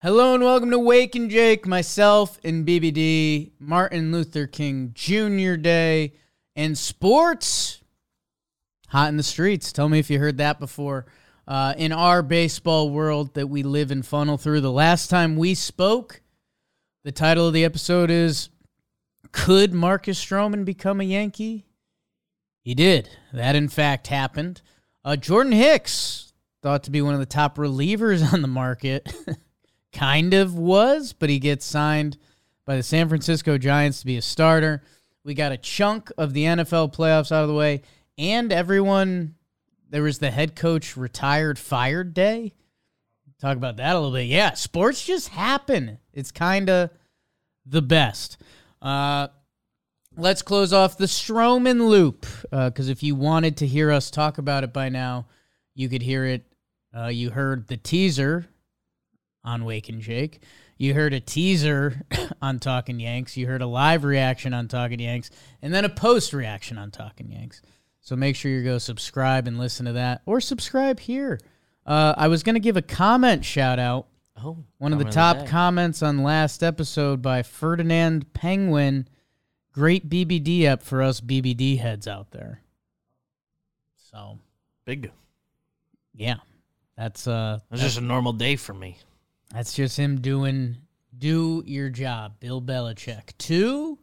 Hello and welcome to Wake and Jake, myself and BBD, Martin Luther King Jr. Day, and sports. Hot in the streets. Tell me if you heard that before. Uh, in our baseball world that we live and funnel through, the last time we spoke, the title of the episode is Could Marcus Stroman become a Yankee? He did. That, in fact, happened. Uh, Jordan Hicks, thought to be one of the top relievers on the market. Kind of was, but he gets signed by the San Francisco Giants to be a starter. We got a chunk of the NFL playoffs out of the way, and everyone. There was the head coach retired fired day. Talk about that a little bit. Yeah, sports just happen. It's kind of the best. Uh, let's close off the Stroman loop because uh, if you wanted to hear us talk about it by now, you could hear it. Uh, you heard the teaser on Wake and Jake. You heard a teaser on Talking Yanks. You heard a live reaction on Talking Yanks, and then a post reaction on Talking Yanks. So make sure you go subscribe and listen to that, or subscribe here. Uh, I was going to give a comment shout out. Oh, One of the top day. comments on last episode by Ferdinand Penguin. Great BBD up for us BBD heads out there. So big. yeah, that's uh, It was just a normal day for me. That's just him doing do your job, Bill Belichick. To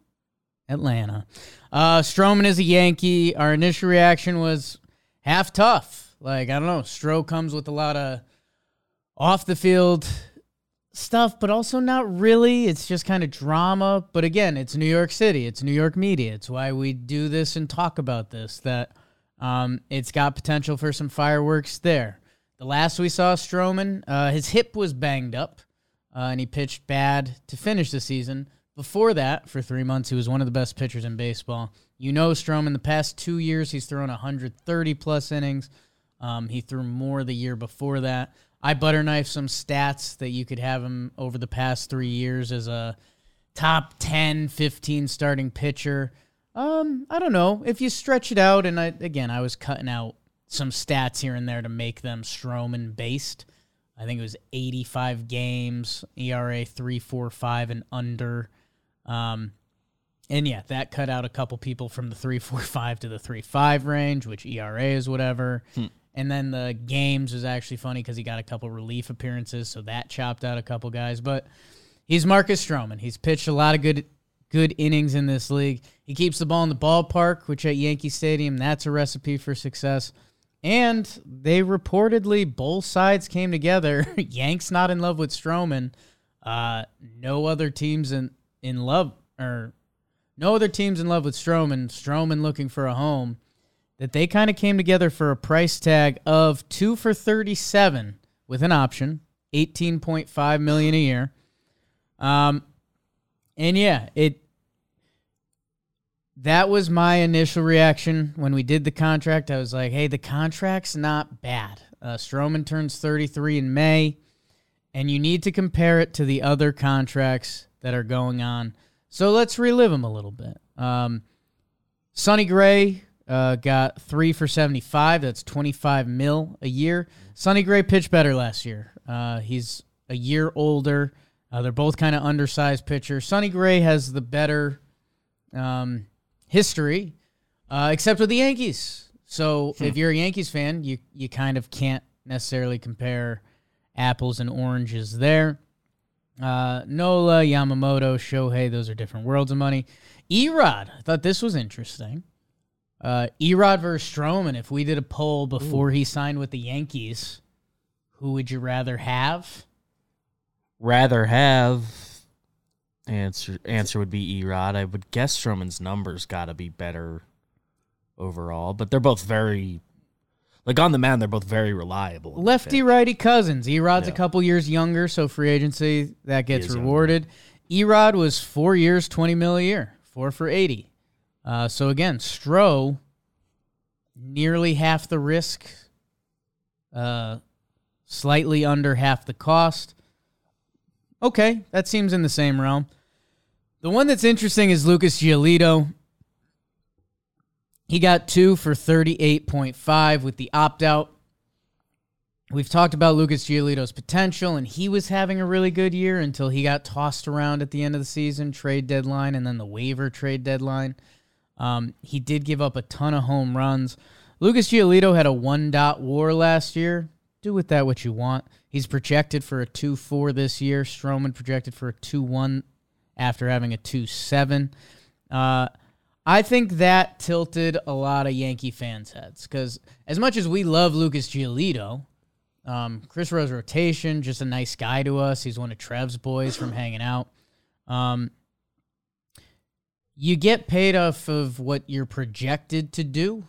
Atlanta. Uh Stroman is a Yankee. Our initial reaction was half tough. Like, I don't know, Stro comes with a lot of off the field stuff, but also not really. It's just kind of drama. But again, it's New York City. It's New York media. It's why we do this and talk about this. That um, it's got potential for some fireworks there. The last we saw Stroman, uh, his hip was banged up, uh, and he pitched bad to finish the season. Before that, for three months, he was one of the best pitchers in baseball. You know, Stroman. The past two years, he's thrown 130 plus innings. Um, he threw more the year before that. I butterknife some stats that you could have him over the past three years as a top 10, 15 starting pitcher. Um, I don't know if you stretch it out, and I again, I was cutting out some stats here and there to make them Stroman based. I think it was 85 games, ERA 3.45 and under. Um, and yeah, that cut out a couple people from the 3.45 to the 3.5 range, which ERA is whatever. And then the games was actually funny because he got a couple relief appearances, so that chopped out a couple guys. But he's Marcus Stroman. He's pitched a lot of good good innings in this league. He keeps the ball in the ballpark, which at Yankee Stadium, that's a recipe for success. And they reportedly both sides came together. Yanks not in love with Stroman. Uh, no other teams in in love or no other teams in love with Stroman. Stroman looking for a home. That they kind of came together for a price tag of two for thirty-seven with an option, eighteen point five million a year. Um, and yeah, it that was my initial reaction when we did the contract. I was like, hey, the contract's not bad. Uh, turns 33 in May, and you need to compare it to the other contracts that are going on. So let's relive them a little bit. Um, Sonny Gray uh, got three for 75. That's 25 mil a year. Sonny Gray pitched better last year. Uh, he's a year older. Uh, they're both kind of undersized pitchers. Sonny Gray has the better um, history, uh, except with the Yankees. So if you're a Yankees fan, you you kind of can't necessarily compare apples and oranges there. Uh, Nola, Yamamoto, Shohei, those are different worlds of money. Erod, I thought this was interesting. Uh, Erod versus Stroman. If we did a poll before he signed with the Yankees, who would you rather have? Rather have answer answer would be Erod. I would guess Stroman's numbers got to be better overall, but they're both very like on the mound. They're both very reliable. Lefty righty cousins. Erod's a couple years younger, so free agency that gets is younger. rewarded. Erod was four years, twenty mil a year, four for eighty. Uh, so again, Stro, nearly half the risk, uh, slightly under half the cost. Okay, that seems in the same realm. The one that's interesting is Lucas Giolito. He got two for 38.5 with the opt out. we've talked about Lucas Giolito's potential, and he was having a really good year until he got tossed around at the end of the season, trade deadline, and then the waiver trade deadline. Um, he did give up a ton of home runs. Lucas Giolito had a one dot war last year. Do with that what you want. He's projected for a 2 4 this year. Stroman projected for a 2 1 after having a 2 7. Uh, I think that tilted a lot of Yankee fans' heads because as much as we love Lucas Giolito, um, Chris Rose rotation, just a nice guy to us. He's one of Trev's boys from hanging out. Um, you get paid off of what you're projected to do.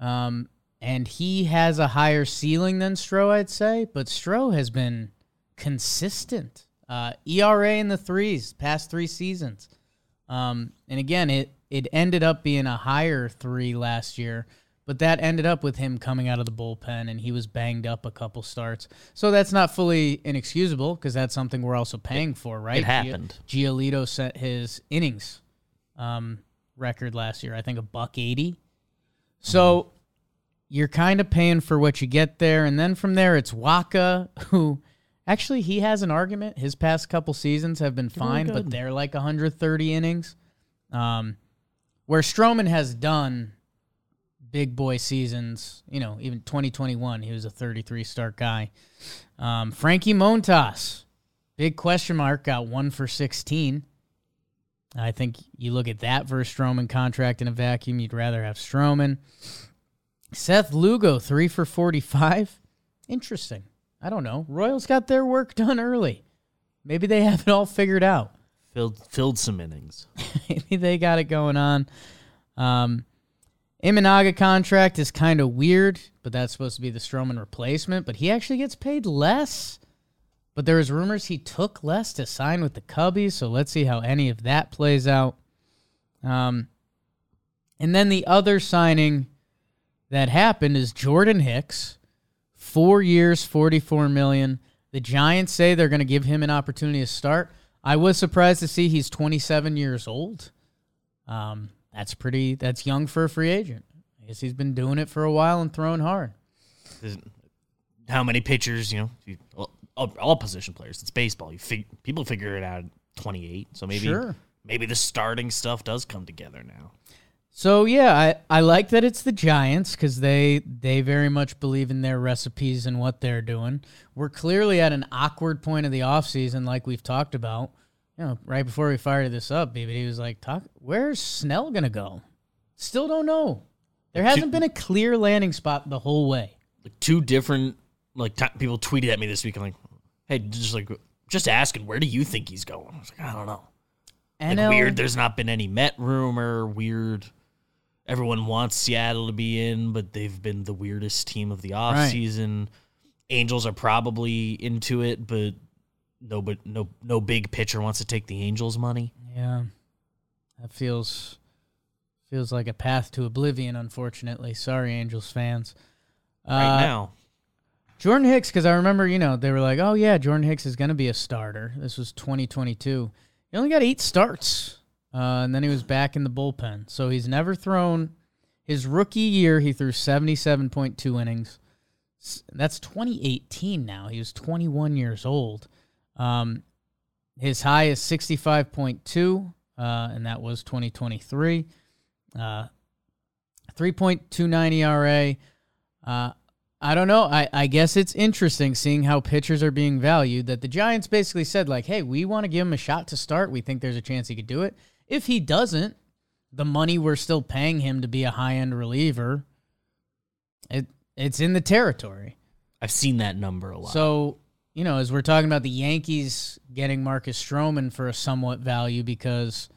Um, and he has a higher ceiling than Stro, I'd say, but Stro has been consistent. Uh, ERA in the threes past three seasons. Um, and again, it it ended up being a higher three last year, but that ended up with him coming out of the bullpen and he was banged up a couple starts. So that's not fully inexcusable because that's something we're also paying for, right? It happened. Giolito set his innings um, record last year, I think a buck eighty. So mm-hmm. you're kind of paying for what you get there, and then from there it's Wacha, who. Actually, he has an argument. His past couple seasons have been fine, but they're like 130 innings. Um, where Stroman has done big boy seasons, you know, even 2021, he was a 33 start guy. Um, Frankie Montas, big question mark, got one for 16. I think you look at that versus Stroman contract in a vacuum, you'd rather have Stroman. Seth Lugo, three for 45. Interesting. I don't know. Royals got their work done early. Maybe they have it all figured out. Filled filled some innings. Maybe they got it going on. Um, Imanaga contract is kind of weird, but that's supposed to be the Stroman replacement. But he actually gets paid less. But there was rumors he took less to sign with the Cubbies, so let's see how any of that plays out. Um, and then the other signing that happened is Jordan Hicks, four years, forty-four million. The Giants say they're going to give him an opportunity to start. I was surprised to see he's 27 years old. Um, that's pretty. That's young for a free agent. I guess he's been doing it for a while and throwing hard. How many pitchers? You know, all, all position players. It's baseball. You fig, people figure it out at 28. So maybe sure. maybe the starting stuff does come together now. So yeah, I, I like that it's the Giants because they they very much believe in their recipes and what they're doing. We're clearly at an awkward point of the offseason, like we've talked about. You know, right before we fired this up, BBD was like, "Talk, where's Snell gonna go? Still don't know. There hasn't been a clear landing spot the whole way. Like two different like t- people tweeted at me this week. I'm like, hey, just like just asking, where do you think he's going? I was like, I don't know. NL, weird. There's not been any Met rumor. Weird everyone wants Seattle to be in, but they've been the weirdest team of the offseason. Right. Angels are probably into it, but no but no no big pitcher wants to take the Angels money. Yeah. That feels feels like a path to oblivion, unfortunately. Sorry, Angels fans. Right uh, now. Jordan Hicks, because I remember, you know, they were like, oh, yeah, Jordan Hicks is going to be a starter. This was 2022. He only got eight starts. Uh, and then he was back in the bullpen. So he's never thrown. His rookie year, he threw 77.2 innings. That's 2018 now. He was 21 years old. Um, his high is 65.2, uh, and that was 2023. Uh, 3.29 ERA. Uh, I don't know. I, I guess it's interesting seeing how pitchers are being valued. That the Giants basically said, like, hey, we want to give him a shot to start. We think there's a chance he could do it. If he doesn't, the money we're still paying him to be a high end reliever, it it's in the territory. I've seen that number a lot. So, you know, as we're talking about the Yankees getting Marcus Stroman for a somewhat value because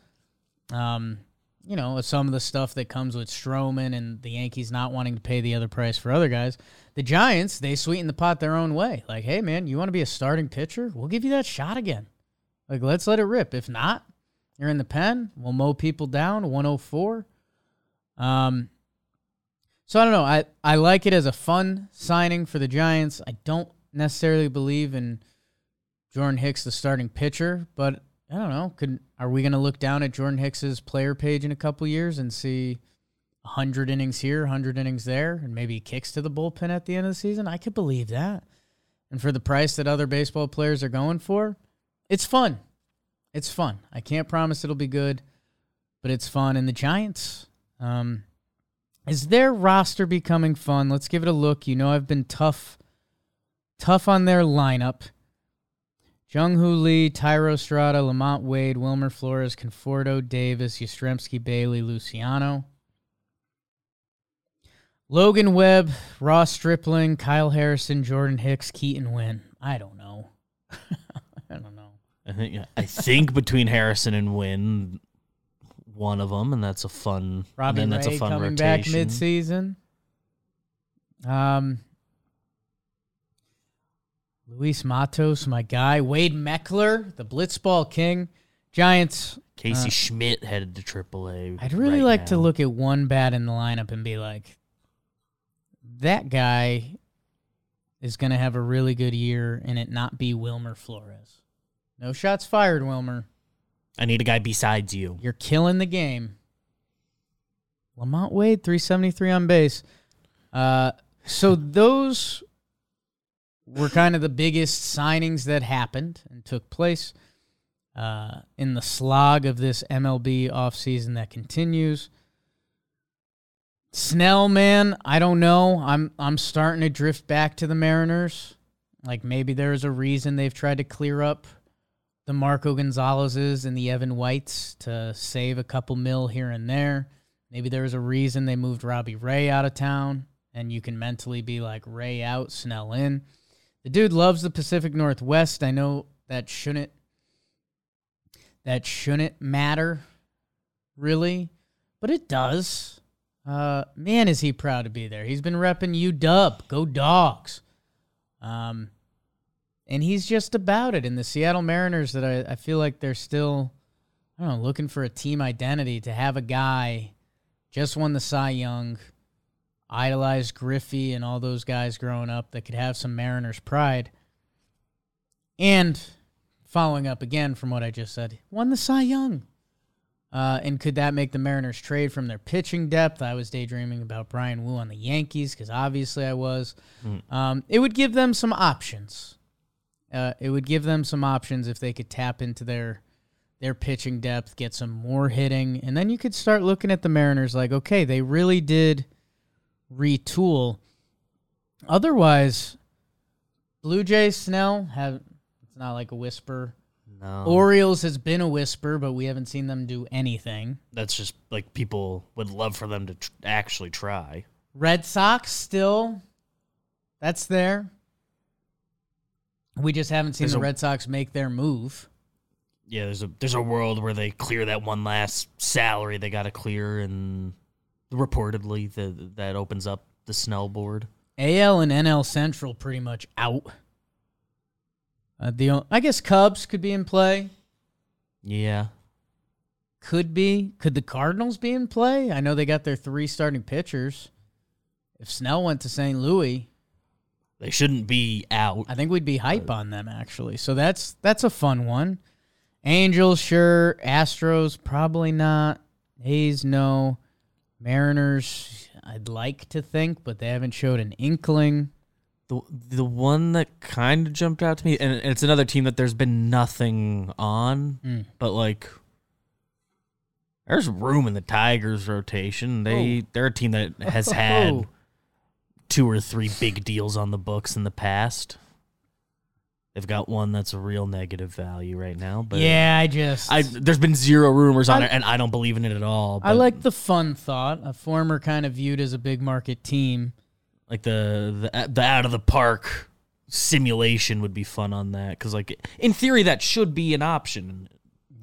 um, you know, some of the stuff that comes with Stroman and the Yankees not wanting to pay the other price for other guys. The Giants, they sweeten the pot their own way. Like, hey man, you want to be a starting pitcher? We'll give you that shot again. Like, let's let it rip. If not, you're in the pen. We'll mow people down. 104. Um, so I don't know. I, I like it as a fun signing for the Giants. I don't necessarily believe in Jordan Hicks, the starting pitcher, but I don't know. Could are we going to look down at Jordan Hicks's player page in a couple years and see 100 innings here, 100 innings there, and maybe kicks to the bullpen at the end of the season. I could believe that. And for the price that other baseball players are going for, it's fun. It's fun. I can't promise it'll be good, but it's fun. And the Giants, um, is their roster becoming fun? Let's give it a look. You know, I've been tough, tough on their lineup. Jung Hoo Lee, Thairo Estrada, LaMonte Wade, Wilmer Flores, Conforto, Davis, Yastrzemski, Bailey, Luciano. Logan Webb, Ross Stripling, Kyle Harrison, Jordan Hicks, Keaton Winn. I don't know. I don't know. I think I think between Harrison and Winn, one of them, and that's a fun. Robbie then Ray that's a fun coming rotation. back mid-season. Um, Luis Matos, my guy. Wade Meckler, the blitzball king. Giants. Casey Uh, Schmitt headed to AAA. I'd really right like to look at one bat in the lineup and be like, that guy is going to have a really good year and it not be Wilmer Flores. No shots fired, Wilmer. I need a guy besides you. You're killing the game. LaMonte Wade, 373 on base. Uh, so those were kind of the biggest signings that happened and took place uh, in the slog of this MLB offseason that continues. Snell, man, I don't know. I'm I'm starting to drift back to the Mariners. Like maybe there's a reason they've tried to clear up the Marco Gonzalez's and the Evan Whites to save a couple mil here and there. Maybe there was a reason they moved Robbie Ray out of town, and you can mentally be like Ray out, Snell in. The dude loves the Pacific Northwest. I know that shouldn't that shouldn't matter, really, but it does. Uh, man, is he proud to be there? He's been repping UW. Go dogs. Um, and he's just about it. And the Seattle Mariners, that I, I feel like they're still, I don't know, looking for a team identity to have a guy just won the Cy Young, idolized Griffey and all those guys growing up that could have some Mariners pride. And following up again from what I just said, won the Cy Young. Uh, and could that make the Mariners trade from their pitching depth? I was daydreaming about Bryan Woo on the Yankees because obviously I was. Um, it would give them some options. Uh, it would give them some options if they could tap into their their pitching depth, get some more hitting, and then you could start looking at the Mariners like, okay, they really did retool. Otherwise, Blue Jays Snell have it's not like a whisper. No, Orioles has been a whisper, but we haven't seen them do anything. that's just like people would love for them to tr- actually try. Red Sox still, that's there. We just haven't seen There's the a- Red Sox make their move. Yeah, there's a there's a world where they clear that one last salary they got to clear, and reportedly the that opens up the Snell board. AL and NL Central pretty much out. Uh, the o- I guess Cubs could be in play. Yeah, Could be. Could the Cardinals be in play? I know they got their three starting pitchers. If Snell went to St. Louis, they shouldn't be out. I think we'd be hype on them actually. So that's that's a fun one. Angels, sure. Astros, probably not. A's, no. Mariners, I'd like to think, but they haven't showed an inkling. The the one that kind of jumped out to me, and it's another team that there's been nothing on, Mm. but like there's room in the Tigers rotation. They they're a team that has had Oh. Two or three big deals on the books in the past. They've got one that's a real negative value right now, but yeah, I just I there's been zero rumors on I- it, and I don't believe in it at all. I like the fun thought. A former kind of viewed as a big market team. like the the the out of the park simulation would be fun on that because like in theory that should be an option.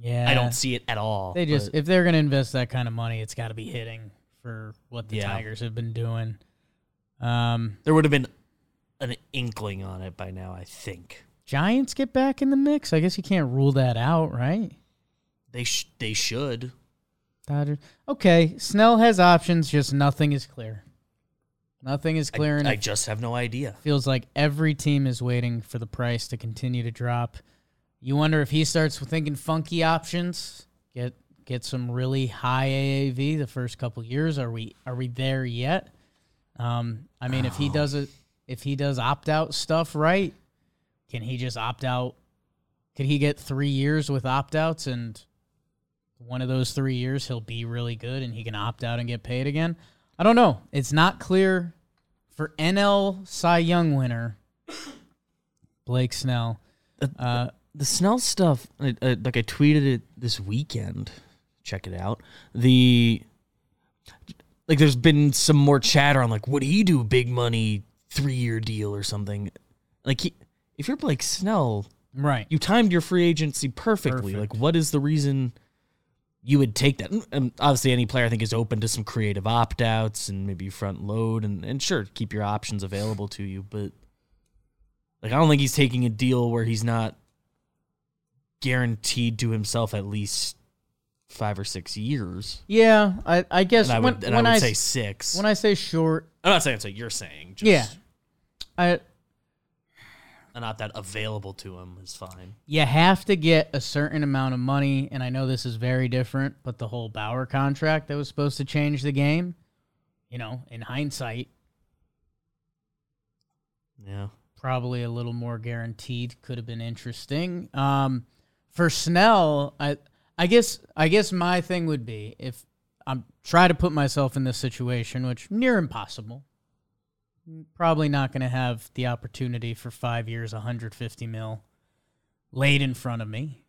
Yeah, I don't see it at all. They just but if they're gonna invest that kind of money, it's got to be hitting for what the Yeah. Tigers have been doing. Um, there would have been an inkling on it by now. I think Giants get back in the mix. I guess you can't rule that out, right? they sh- they should. Dodgers. Okay, Snell has options, just nothing is clear. Nothing is clear, and I just have no idea. feels like every team is waiting for the price to continue to drop. You wonder if he starts thinking funky options, get get some really high AAV the first couple years. Are we are we there yet? Um, I mean, if he does it, if he does opt out stuff right, can he just opt out? Could he get three years with opt outs and one of those three years he'll be really good and he can opt out and get paid again? I don't know. It's not clear for NL Cy Young winner Blake Snell. Uh, the Snell stuff, I, I, like I tweeted it this weekend. Check it out. The like, there's been some more chatter on like, would he do big money three year deal or something? Like, he, if you're Blake Snell, right? you timed your free agency perfectly. Perfect. Like, what is the reason you would take that? And obviously, any player I think is open to some creative opt outs and maybe front load and, and sure, keep your options available to you. But like, I don't think he's taking a deal where he's not guaranteed to himself at least five or six years. Yeah, I, I guess And I when, would, and when I would say s- six. when I say short, I'm not saying it's what you're saying. Just yeah, I am Not that available to him is fine. you have to get a certain amount of money, and I know this is very different, but the whole Bauer contract that was supposed to change the game, you know, in hindsight, Yeah. probably a little more guaranteed could have been interesting. Um, for Snell, I I guess I guess my thing would be if I'm try to put myself in this situation, which near impossible. Probably not going to have the opportunity for five years, 150 mil laid in front of me.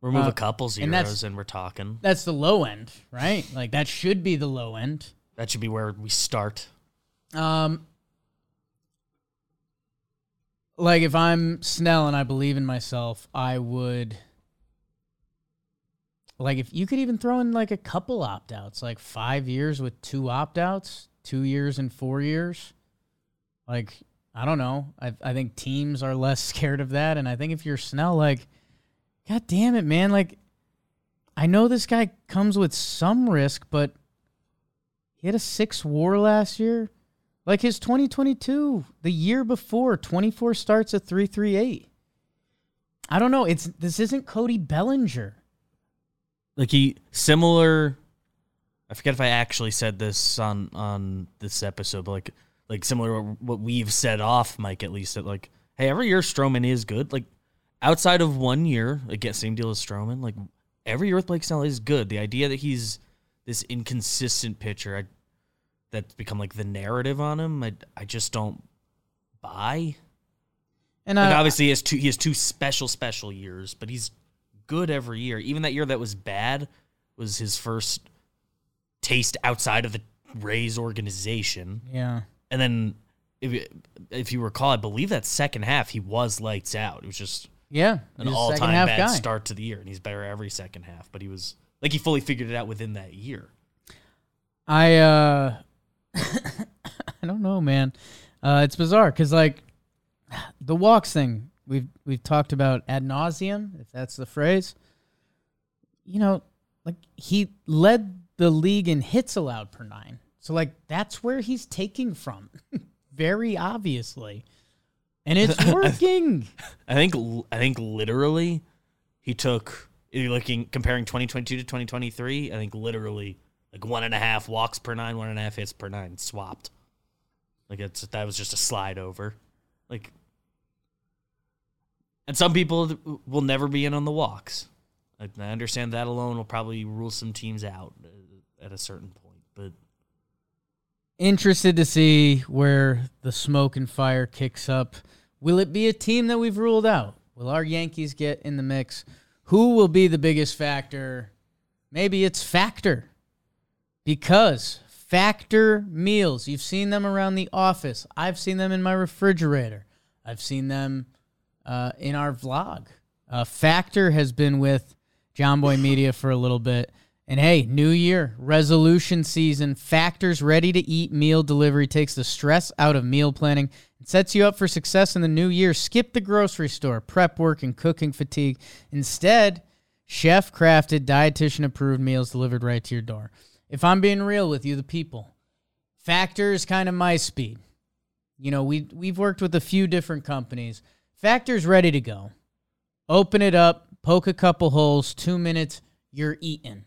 Remove Uh, a couple zeros and and we're talking. That's the low end, right? Like that should be the low end. That should be where we start. Um, like if I'm Snell and I believe in myself, I would. Like if you could even throw in like a couple opt outs, like five years with two opt outs, two years and four years. Like I don't know. I I think teams are less scared of that, and I think if you're Snell, like, god damn it, man, like. I know this guy comes with some risk, but he had a six war last year. Like his 2022, the year before, 24 starts at 338. I don't know. It's this isn't Cody Bellinger. Like he similar. I forget if I actually said this on on this episode, but like like similar to what we've said off Mike at least that like hey every year Stroman is good like outside of one year again same deal as Stroman like every year with Blake Snell is good. The idea that he's this inconsistent pitcher I, that's become like the narrative on him I I just don't buy. And Like I, obviously he has two he has two special special years, but he's good every year. Even that year that was bad was his first taste outside of the Rays organization. yeah. And then if you, if you recall, I believe that second half he was lights out. It was just Yeah. an all time bad guy. start to the year, and he's better every second half. But he was like he fully figured it out within that year. I uh I don't know, man. Uh it's bizarre cuz like the walks thing we've we've talked about ad nauseum, if that's the phrase. You know, like he led the league in hits allowed per 9. So like that's where he's taking from. Very obviously. And it's working. I think I think literally he took you're looking comparing 2022 to 2023. I think literally like one and a half walks per nine, one and a half hits per nine swapped. Like it's that was just a slide over. Like, and some people will never be in on the walks. I, understand that alone will probably rule some teams out uh, at a certain point, but Interested to see where the smoke and fire kicks up. Will it be a team that we've ruled out? Will our Yankees get in the mix? Who will be the biggest factor? Maybe it's Factor. Because Factor meals, you've seen them around the office. I've seen them in my refrigerator. I've seen them uh, in our vlog. Uh, Factor has been with Jomboy Media for a little bit. And hey, new year, resolution season, Factor's ready to eat meal delivery takes the stress out of meal planning and sets you up for success in the new year. Skip the grocery store, prep work, and cooking fatigue. Instead, chef crafted, dietitian approved meals delivered right to your door. If I'm being real with you, the people, Factor is kind of my speed. You know, we we've worked with a few different companies. Factor's ready to go. Open it up, poke a couple holes, two minutes, you're eating.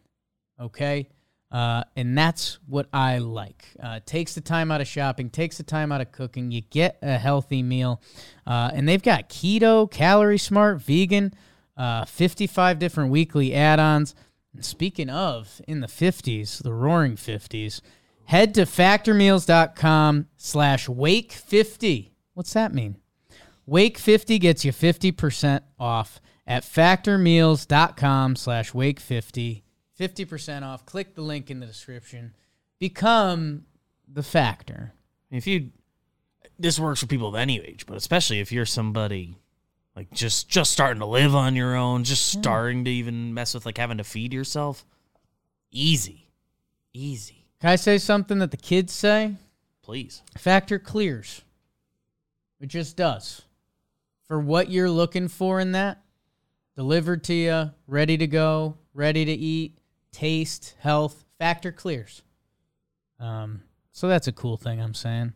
Okay. Uh, and that's what I like. Uh, takes the time out of shopping, takes the time out of cooking. You get a healthy meal. Uh, and they've got keto, calorie smart, vegan, uh, 55 different weekly add ons. Speaking of in the 50s, the roaring 50s, head to factormeals.com slash wake50. What's that mean? Wake50 gets you 50% off at factormeals.com slash wake50. 50% off. Click the link in the description. Become the factor. If you, this works for people of any age, but especially if you're somebody like just just starting to live on your own, just starting to even mess with like having to feed yourself. Easy, easy. Can I say something that the kids say? Please. Factor clears. It just does. For what you're looking for in that, delivered to you, ready to go, ready to eat, taste, health, factor clears. Um, so that's a cool thing I'm saying.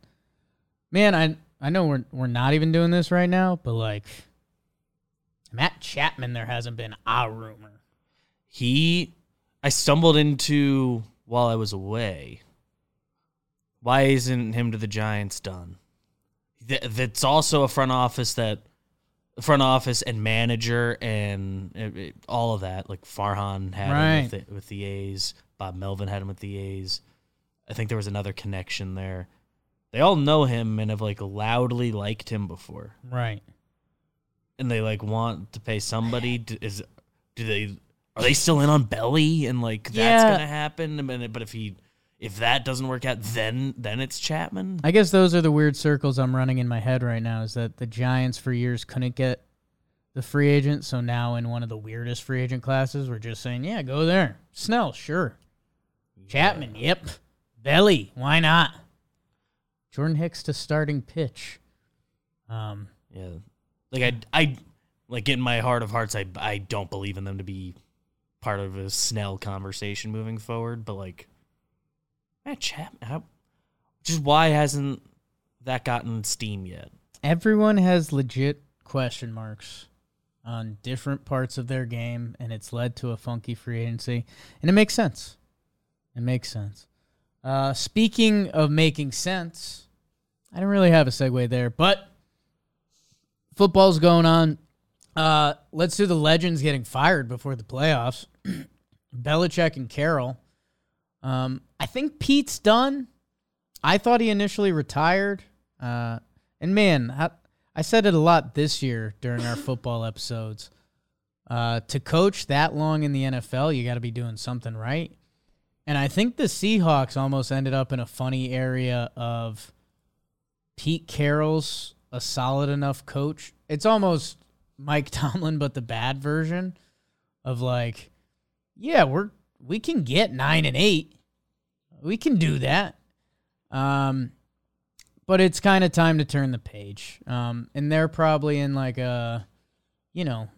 Man, I I know we're we're not even doing this right now, but like Matt Chapman, there hasn't been a rumor. He, I stumbled into while I was away. Why isn't him to the Giants done? Th- That's also a front office that, front office and manager and uh, uh, all of that. Like Farhan had him with the, with the A's. Bob Melvin had him with the A's. I think there was another connection there. They all know him and have like loudly liked him before Right. and they like want to pay somebody is do they are they still in on belly and like that's Yeah. gonna happen but if he if that doesn't work out then then it's chapman I guess those are the weird circles I'm running in my head right now. Is that the Giants for years couldn't get the free agent, so now in one of the weirdest free agent classes, we're just saying, yeah, go there. Snell, sure. Chapman, yep. Belly, why not? Jordan Hicks to starting pitch. Um, yeah like i i like in my heart of hearts i i don't believe in them to be part of a snell conversation moving forward but like man chapman how, just why hasn't that gotten steam yet everyone has legit question marks on different parts of their game, and it's led to a funky free agency, and it makes sense. It makes sense. Uh, speaking of making sense, I don't really have a segue there, but football's going on. Uh, let's do the legends getting fired before the playoffs. Belichick and Carroll. Um, I think Pete's done. I thought he initially retired. Uh, and man, I, I said it a lot this year during our football episodes. Uh, to coach that long in the NFL, you got to be doing something right. And I think the Seahawks almost ended up in a funny area of Pete Carroll's a solid enough coach. It's almost Mike Tomlin, but the bad version of like, yeah, we're we can get nine and eight. We can do that. Um, but it's kind of time to turn the page. Um, and they're probably in like a, you know,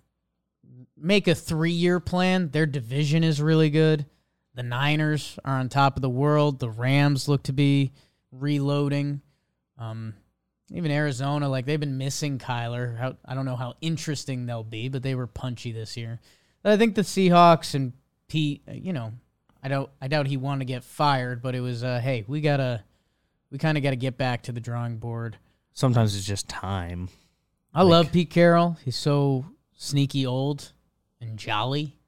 make a three year plan. Their division is really good. The Niners are on top of the world. The Rams look to be reloading. Um, even Arizona, like they've been missing Kyler. How, I don't know how interesting they'll be, but they were punchy this year. I think the Seahawks and Pete, you know, I don't, I doubt he wanted to get fired, but it was, uh, hey, we gotta, we kind of got to get back to the drawing board. sometimes it's just time I love Pete Carroll. He's so sneaky old and jolly.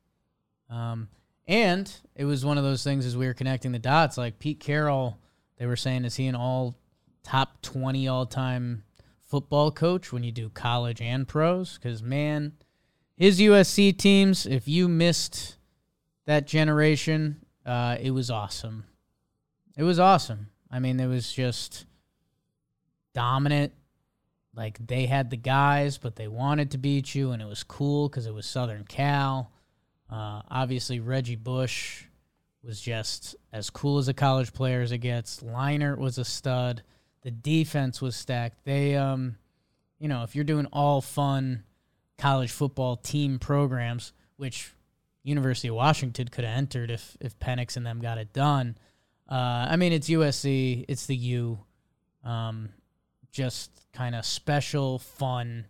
Um, and it was one of those things as we were connecting the dots. Like Pete Carroll, they were saying, is he an all top 20 all time football coach when you do college and pros? Because, man, his USC teams, if you missed that generation, uh, it was awesome. It was awesome. I mean, it was just dominant like they had the guys, but they wanted to beat you, and it was cool because it was Southern Cal. Uh, obviously, Reggie Bush was just as cool as a college player as it gets. Leinart was a stud. The defense was stacked. They, um, you know, if you're doing all fun college football team programs, which University of Washington could have entered if if Penix and them got it done. Uh, I mean, it's USC, it's the U. Um, just kind of special, fun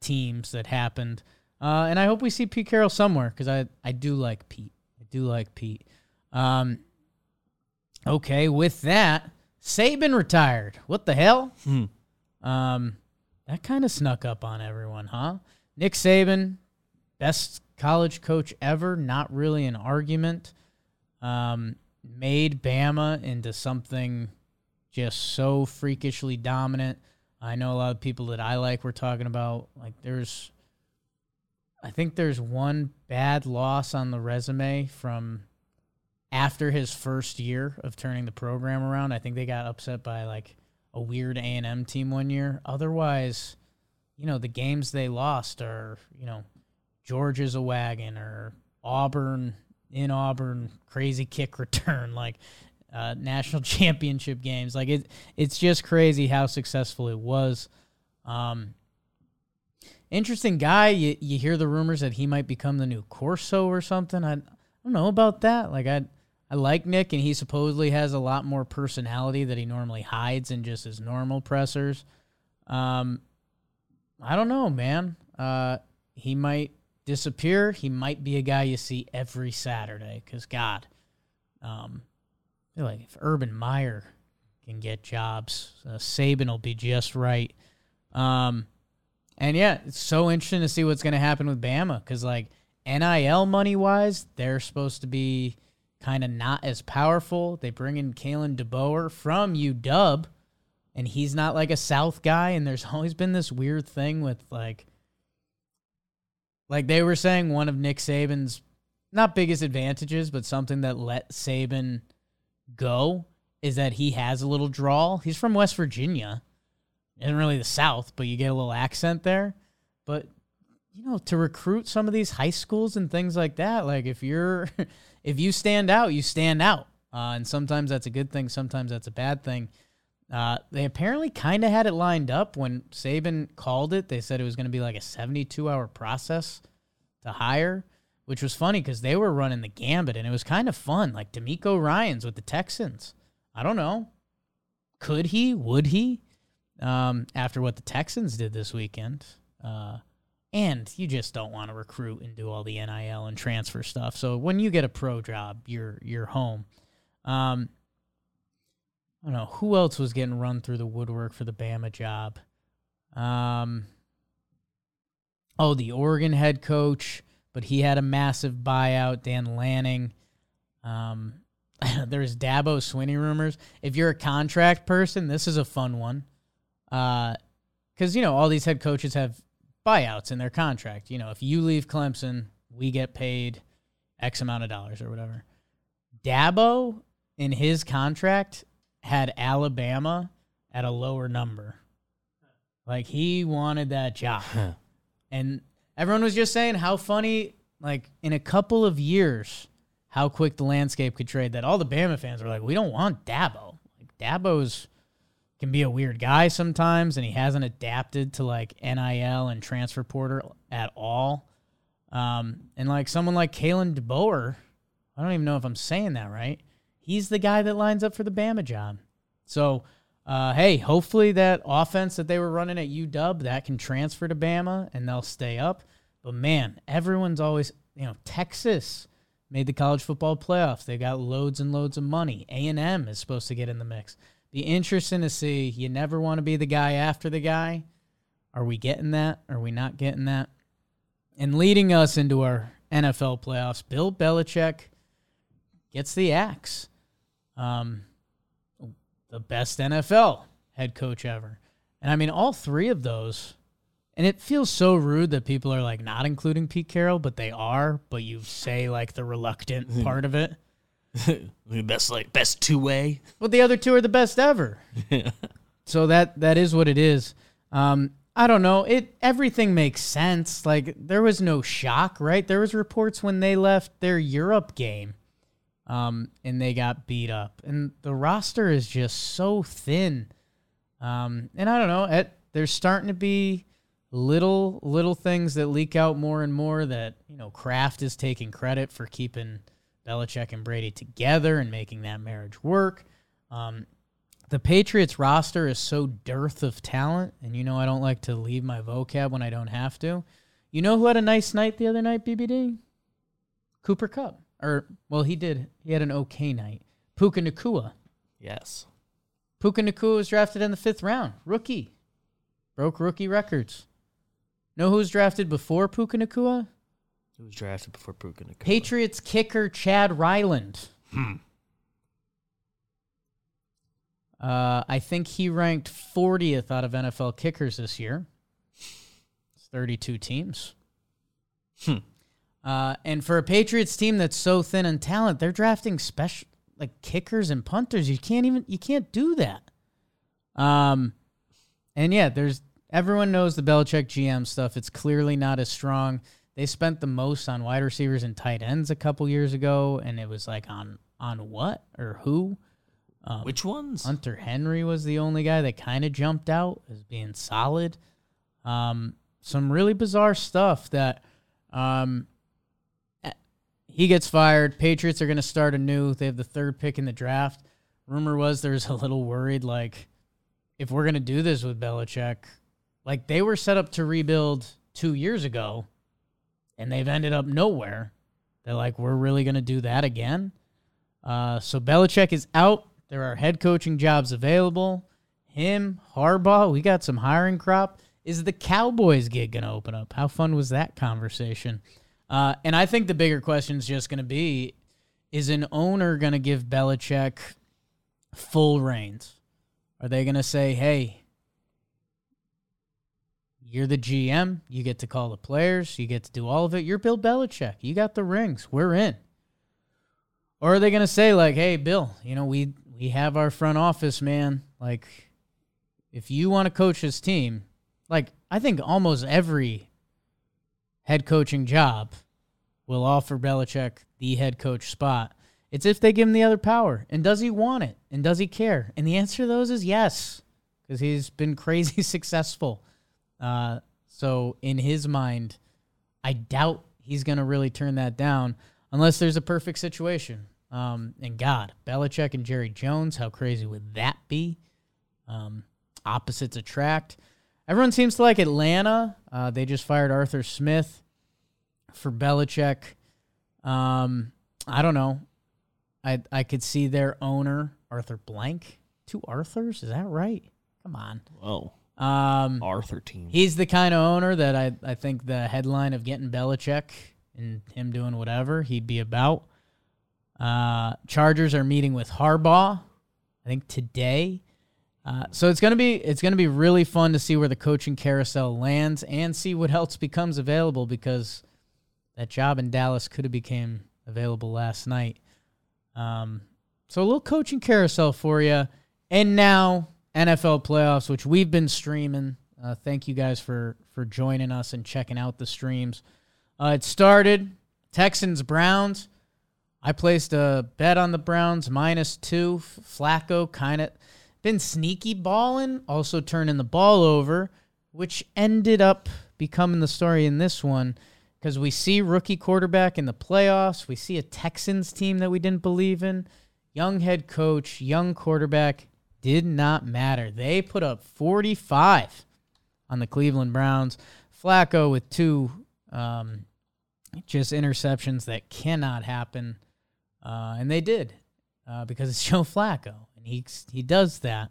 teams that happened. Uh, and I hope we see Pete Carroll somewhere because I, I do like Pete. I do like Pete. Um, okay, with that, Saban retired. What the hell? Hmm. Um, that kind of snuck up on everyone, huh? Nick Saban, best college coach ever, not really an argument. Um, made Bama into something just so freakishly dominant. I know a lot of people that I like were talking about like there's I think there's one bad loss on the resume from after his first year of turning the program around. I think they got upset by like a weird A&M team one year. Otherwise, you know, the games they lost are, you know, Georgia's a wagon or Auburn in Auburn crazy kick return like uh, national championship games. Like it, it's just crazy how successful it was. Um, interesting guy. You, you hear the rumors that he might become the new Corso or something. I, I don't know about that. Like I, I like Nick, and he supposedly has a lot more personality that he normally hides in just his normal pressers. Um, I don't know, man. Uh, he might disappear. He might be a guy you see every Saturday. Cause God, um, like if Urban Meyer can get jobs, uh, Saban will be just right. Um, and yeah, it's so interesting to see what's going to happen with Bama because, like, NIL money wise, they're supposed to be kind of not as powerful. They bring in Kalen DeBoer from UW, and he's not like a South guy. And there's always been this weird thing with, like, like they were saying, one of Nick Saban's not biggest advantages, but something that let Saban go is that he has a little drawl. He's from West Virginia. Isn't really the South, but you get a little accent there. But you know, to recruit some of these high schools and things like that, like if you're if you stand out, you stand out. Uh, and sometimes that's a good thing, sometimes that's a bad thing. Uh, they apparently kind of had it lined up when Saban called it. They said it was going to be like a 72 hour process to hire, which was funny because they were running the gambit and it was kind of fun. Like DeMeco Ryans with the Texans. I don't know. Could he? Would he? Um, after what the Texans did this weekend. Uh, and you just don't want to recruit and do all the NIL and transfer stuff. So when you get a pro job, you're you're home. Um, I don't know who else was getting run through the woodwork for the Bama job. Um, oh, the Oregon head coach, but he had a massive buyout. Dan Lanning. Um, there's Dabo Swinney rumors. If you're a contract person, this is a fun one. Uh, because you know all these head coaches have buyouts in their contract. You know, if you leave Clemson, we get paid X amount of dollars or whatever. Dabo in his contract had Alabama at a lower number. Like he wanted that job. and everyone was just saying how funny, like in a couple of years, how quick the landscape could trade that all the Bama fans were like, we don't want Dabo. Like Dabo's can be a weird guy sometimes and he hasn't adapted to like NIL and transfer portal at all. Um, and like someone like Kalen DeBoer, I don't even know if I'm saying that right he's the guy that lines up for the Bama job. So, uh, hey, hopefully that offense that they were running at UW that can transfer to Bama and they'll stay up. But man, everyone's always you know Texas made the college football playoffs. They got loads and loads of money. A and M is supposed to get in the mix. Be interesting to see. You never want to be the guy after the guy. Are we getting that? Are we not getting that? And leading us into our NFL playoffs, Bill Belichick gets the axe um, the best NFL head coach ever. And I mean, all three of those, and it feels so rude that people are like not including Pete Carroll, but they are, but you say like the reluctant part of it. the best, like, best two way. But the other two are the best ever. so that that is what it is. Um, I don't know. It everything makes sense. Like there was no shock, right? There was reports when they left their Europe game um, and they got beat up. And the roster is just so thin. Um, and I don't know, it, there's starting to be little little things that leak out more and more that you know Kraft is taking credit for keeping Belichick and Brady together and making that marriage work. Um, the Patriots roster is so dearth of talent, and you know I don't like to leave my vocab when I don't have to. You know who had a nice night the other night, BBD? Cooper Kupp. Or well, he did. He had an okay night. Puka Nacua. Yes. Puka Nacua was drafted in the fifth round. Rookie. Broke rookie records. Know who was drafted before Puka Nacua? Who was drafted before Puka Nacua? Patriots kicker Chad Ryland. Hmm. Uh, I think he ranked 40th out of NFL kickers this year. It's 32 teams. Hmm. Uh, and for a Patriots team that's so thin in talent, they're drafting special like kickers and punters. You can't even you can't do that. Um, and yeah, there's everyone knows the Belichick GM stuff. It's clearly not as strong. They spent the most on wide receivers and tight ends a couple years ago, and it was like on on what or who. Um, Which ones? Hunter Henry was the only guy that kind of jumped out as being solid. Um, some really bizarre stuff that um, he gets fired. Patriots are going to start anew. They have the third pick in the draft. Rumor was there's a little worried, like, if we're going to do this with Belichick, like they were set up to rebuild two years ago and they've ended up nowhere. They're like, we're really going to do that again? Uh, so Belichick is out. There are head coaching jobs available. Him, Harbaugh, we got some hiring crop. Is the Cowboys gig going to open up? How fun was that conversation? Uh, and I think the bigger question is just going to be is an owner going to give Belichick full reins? Are they going to say, hey, you're the GM. You get to call the players. You get to do all of it. You're Bill Belichick. You got the rings. We're in. Or are they going to say like, "Hey, Bill, you know, we we have our front office, man. Like if you want to coach this team, like I think almost every head coaching job will offer Belichick the head coach spot. It's if they give him the other power. And does he want it? And does he care? And the answer to those is yes, because he's been crazy successful. Uh, so in his mind, I doubt he's going to really turn that down unless there's a perfect situation. Um, and God, Belichick and Jerry Jones, how crazy would that be? Um, opposites attract. Everyone seems to like Atlanta. Uh, they just fired Arthur Smith for Belichick. Um, I don't know. I I could see their owner Arthur Blank. Two Arthurs, is that right? Come on. Whoa. Um, Arthur team. He's the kind of owner that I, I think the headline of getting Belichick and him doing whatever he'd be about. Uh, Chargers are meeting with Harbaugh, I think today. Uh, so it's gonna be it's gonna be really fun to see where the coaching carousel lands and see what else becomes available because that job in Dallas could have became available last night. Um, so a little coaching carousel for you, and now NFL playoffs, which we've been streaming. Uh, thank you guys for for joining us and checking out the streams. Uh, it started Texans Browns. I placed a bet on the Browns minus two. Flacco kind of been sneaky balling, also turning the ball over, which ended up becoming the story in this one because we see rookie quarterback in the playoffs. We see a Texans team that we didn't believe in. Young head coach, young quarterback did not matter. They put up 45 on the Cleveland Browns. Flacco with two um, just interceptions that cannot happen. Uh, and they did uh, because it's Joe Flacco, and he he does that.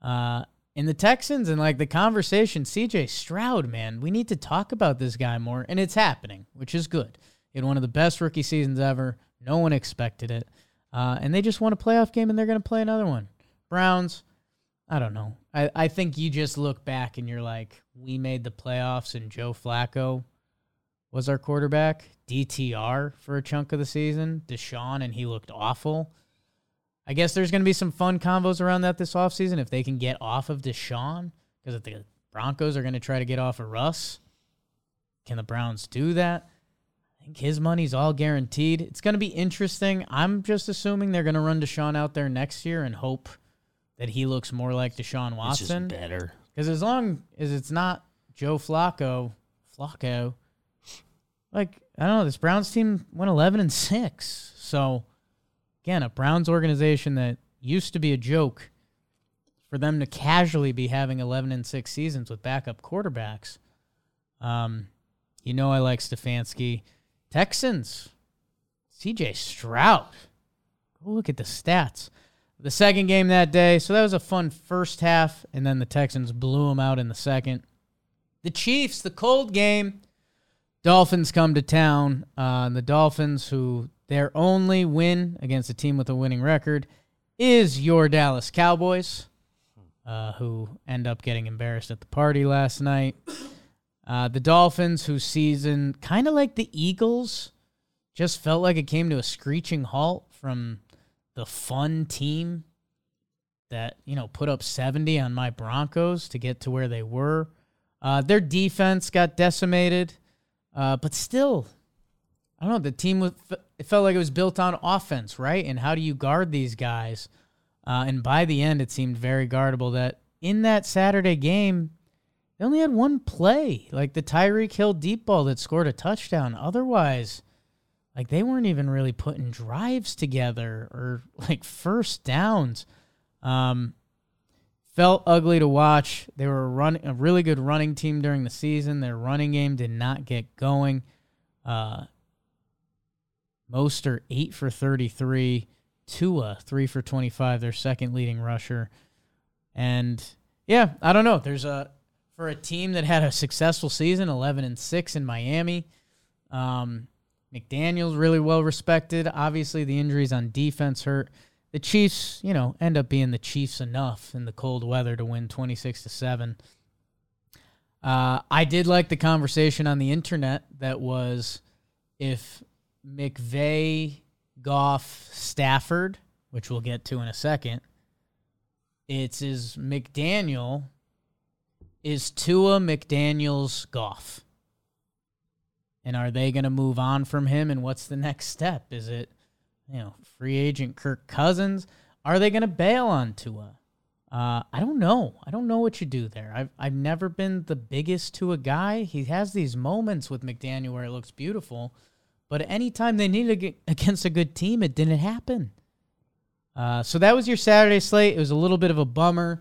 Uh, in the Texans and like the conversation, C.J. Stroud, man, we need to talk about this guy more, and it's happening, which is good. He had one of the best rookie seasons ever. No one expected it, uh, and they just won a playoff game, and they're going to play another one. Browns, I don't know. I, I think you just look back and you're like, we made the playoffs, and Joe Flacco was our quarterback. DTR for a chunk of the season. Deshaun, and he looked awful. I guess there's going to be some fun combos around that this offseason if they can get off of Deshaun. Because if the Broncos are going to try to get off of Russ, can the Browns do that? I think his money's all guaranteed. It's going to be interesting. I'm just assuming they're going to run Deshaun out there next year and hope that he looks more like Deshaun Watson. It's just better. Because as long as it's not Joe Flacco, Flacco, like I don't know, this Browns team went 11 and six. So again, a Browns organization that used to be a joke for them to casually be having 11 and 6 seasons with backup quarterbacks. Um, you know I like Stefanski. Texans CJ Stroud. Go look at the stats. The second game that day. So that was a fun first half, and then the Texans blew them out in the second. The Chiefs, the cold game. Dolphins come to town. Uh, the Dolphins, who their only win against a team with a winning record is your Dallas Cowboys, uh, who end up getting embarrassed at the party last night. Uh, the Dolphins, whose season, kind of like the Eagles, just felt like it came to a screeching halt from the fun team that, you know, put up 70 on my Broncos to get to where they were. Uh, their defense got decimated, uh, but still, I don't know. The team was, it felt like it was built on offense, right? And how do you guard these guys? Uh, and by the end, it seemed very guardable. That in that Saturday game, they only had one play, like the Tyreek Hill deep ball that scored a touchdown. Otherwise, like they weren't even really putting drives together or like first downs. Um, felt ugly to watch. They were a run a really good running team during the season. Their running game did not get going. Uh, Mostert eight for thirty three. Tua three for twenty five. Their second leading rusher. And yeah, I don't know. There's a for a team that had a successful season, eleven and six in Miami. Um, McDaniel's really well respected. Obviously, the injuries on defense hurt. The Chiefs, you know, end up being the Chiefs enough in the cold weather to win 26 to 7. Uh, I did like the conversation on the internet that was if McVay, Goff, Stafford, which we'll get to in a second, it's is McDaniel, is Tua McDaniel's Goff. And are they going to move on from him? And what's the next step? Is it, you know, free agent Kirk Cousins? Are they going to bail on Tua? Uh, I don't know. I don't know what you do there. I've I've never been the biggest Tua guy. He has these moments with McDaniel where it looks beautiful, but anytime they needed against a good team, it didn't happen. Uh, so that was your Saturday slate. It was a little bit of a bummer,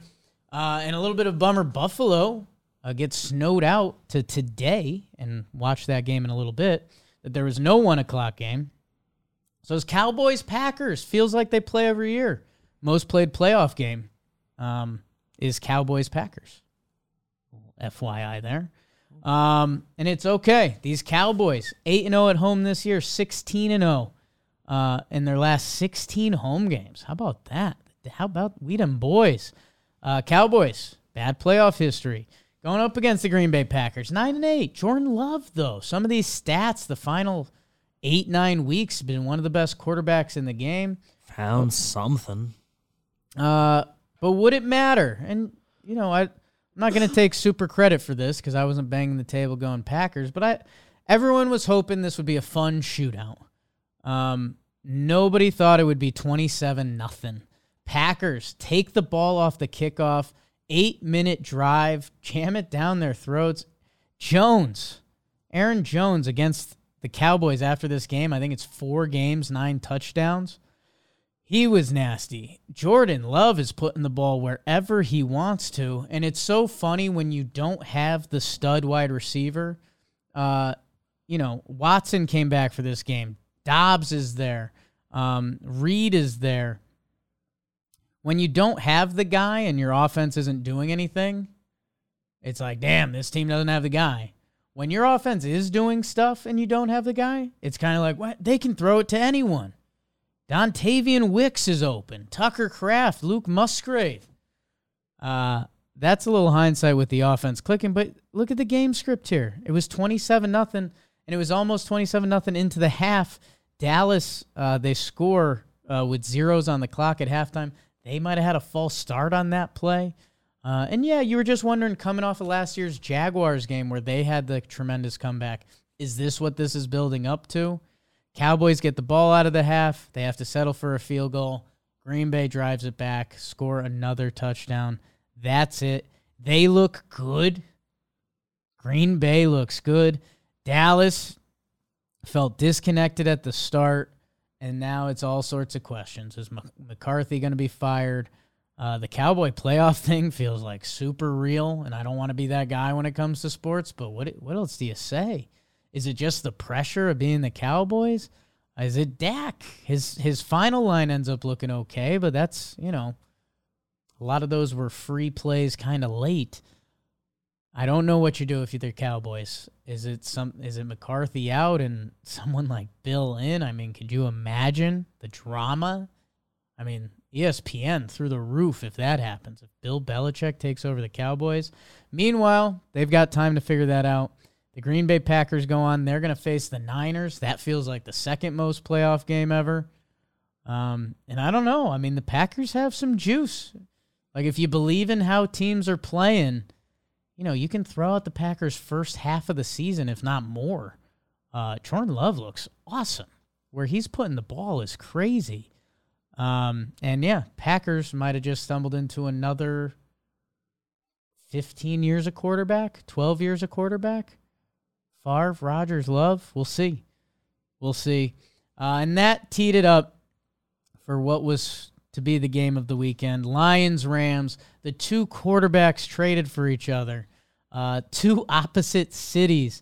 uh, and a little bit of bummer. Buffalo uh, gets snowed out to today, and watch that game in a little bit. That there was no one o'clock game. So it's Cowboys Packers. Feels like they play every year. Most played playoff game um, is Cowboys Packers. FYI there. Um, and it's okay. These Cowboys, 8 0 at home this year, 16 0 uh, in their last 16 home games. How about that? How about we them boys? Uh, Cowboys, bad playoff history. Going up against the Green Bay Packers, 9 and 8. Jordan Love, though, some of these stats, the final eight, nine weeks, been one of the best quarterbacks in the game. Found something. Uh, but would it matter? And, you know, I, I'm not going to take super credit for this because I wasn't banging the table going Packers, but I everyone was hoping this would be a fun shootout. Um, nobody thought it would be 27 nothing. Packers take the ball off the kickoff, eight minute drive, jam it down their throats. Jones, Aaron Jones against the Cowboys after this game. I think it's four games, nine touchdowns. He was nasty. Jordan Love is putting the ball wherever he wants to. And it's so funny when you don't have the stud wide receiver. Uh, you know, Watson came back for this game. Doubs is there. Um, Reed is there. When you don't have the guy and your offense isn't doing anything, it's like, damn, this team doesn't have the guy. When your offense is doing stuff and you don't have the guy, it's kind of like, what? They can throw it to anyone. Dontayvion Wicks is open. Tucker Kraft, Luke Musgrave. Uh, that's a little hindsight with the offense clicking, but look at the game script here. It was 27 nothing, and it was almost 27 nothing into the half. Dallas, uh, they score uh, with zeros on the clock at halftime. They might have had a false start on that play. Uh, and yeah, you were just wondering, coming off of last year's Jaguars game where they had the tremendous comeback, is this what this is building up to? Cowboys get the ball out of the half. They have to settle for a field goal. Green Bay drives it back, score another touchdown. That's it. They look good. Green Bay looks good. Dallas felt disconnected at the start, and now it's all sorts of questions. Is McCarthy going to be fired? Uh, the Cowboy playoff thing feels like super real, and I don't want to be that guy when it comes to sports. But what what else do you say? Is it just the pressure of being the Cowboys? Is it Dak? His his final line ends up looking okay, but that's you know, a lot of those were free plays, kind of late. I don't know what you do if you're the Cowboys. Is it some? Is it McCarthy out and someone like Bill in? I mean, could you imagine the drama? I mean, ESPN through the roof if that happens. If Bill Belichick takes over the Cowboys. Meanwhile, they've got time to figure that out. The Green Bay Packers go on. They're going to face the Niners. That feels like the second most playoff game ever. Um, and I don't know. I mean, the Packers have some juice. Like, if you believe in how teams are playing, you know, you can throw out the Packers' first half of the season, if not more. Uh, Jordan Love looks awesome. Where he's putting the ball is crazy. Um, and yeah, Packers might have just stumbled into another 15 years a quarterback, 12 years a quarterback. Favre, Rodgers, Love. We'll see. We'll see. Uh, and that teed it up for what was to be the game of the weekend. Lions, Rams, the two quarterbacks traded for each other, uh, two opposite cities.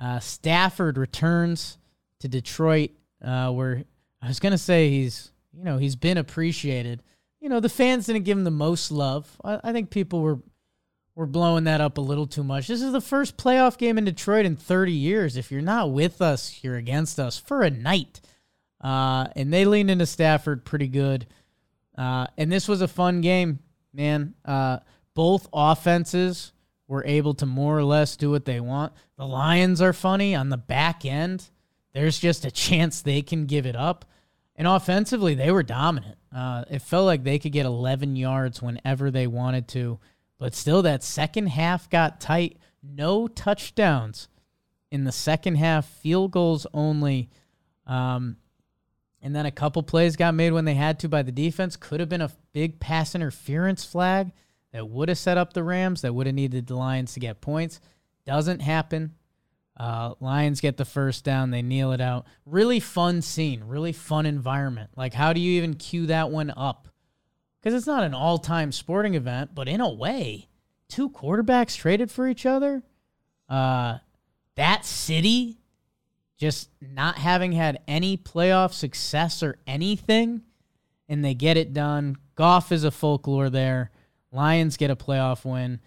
Uh, Stafford returns to Detroit, uh, where I was going to say he's, you know, he's been appreciated. You know, the fans didn't give him the most love. I, I think people were we're blowing that up a little too much. This is the first playoff game in Detroit in 30 years. If you're not with us, you're against us for a night. Uh, and they leaned into Stafford pretty good. Uh, and this was a fun game, man. Uh, both offenses were able to more or less do what they want. The Lions are funny on the back end. There's just a chance they can give it up. And offensively, they were dominant. Uh, it felt like they could get 11 yards whenever they wanted to. But still, that second half got tight. No touchdowns in the second half, field goals only. Um, and then a couple plays got made when they had to by the defense. Could have been a big pass interference flag that would have set up the Rams, that would have needed the Lions to get points. Doesn't happen. Uh, Lions get the first down. They kneel it out. Really fun scene. Really fun environment. Like, how do you even cue that one up? Because it's not an all time sporting event, but in a way, two quarterbacks traded for each other. Uh, that city just not having had any playoff success or anything, and they get it done. Goff is a folklore there. Lions get a playoff win.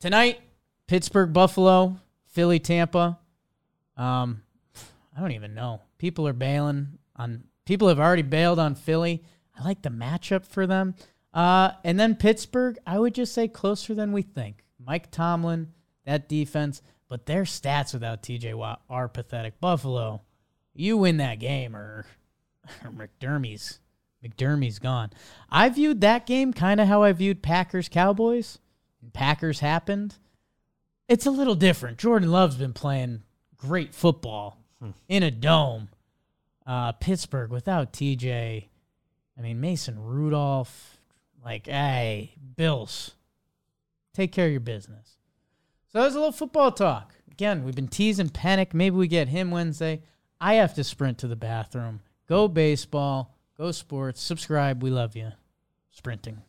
Tonight, Pittsburgh, Buffalo, Philly, Tampa. Um, I don't even know. People are bailing on. People have already bailed on Philly. I like the matchup for them. Uh, and then Pittsburgh, I would just say closer than we think. Mike Tomlin, that defense, but their stats without TJ Watt are pathetic. Buffalo, you win that game or, or McDermott's McDermott's gone. I viewed that game kind of how I viewed Packers Cowboys. Packers happened. It's a little different. Jordan Love's been playing great football hmm. in a dome. Uh, Pittsburgh without TJ I mean, Mason Rudolph, like, hey, Bills, take care of your business. So that was a little football talk. Again, we've been teasing Panic. Maybe we get him Wednesday. I have to sprint to the bathroom. Go baseball. Go sports. Subscribe. We love you. Sprinting.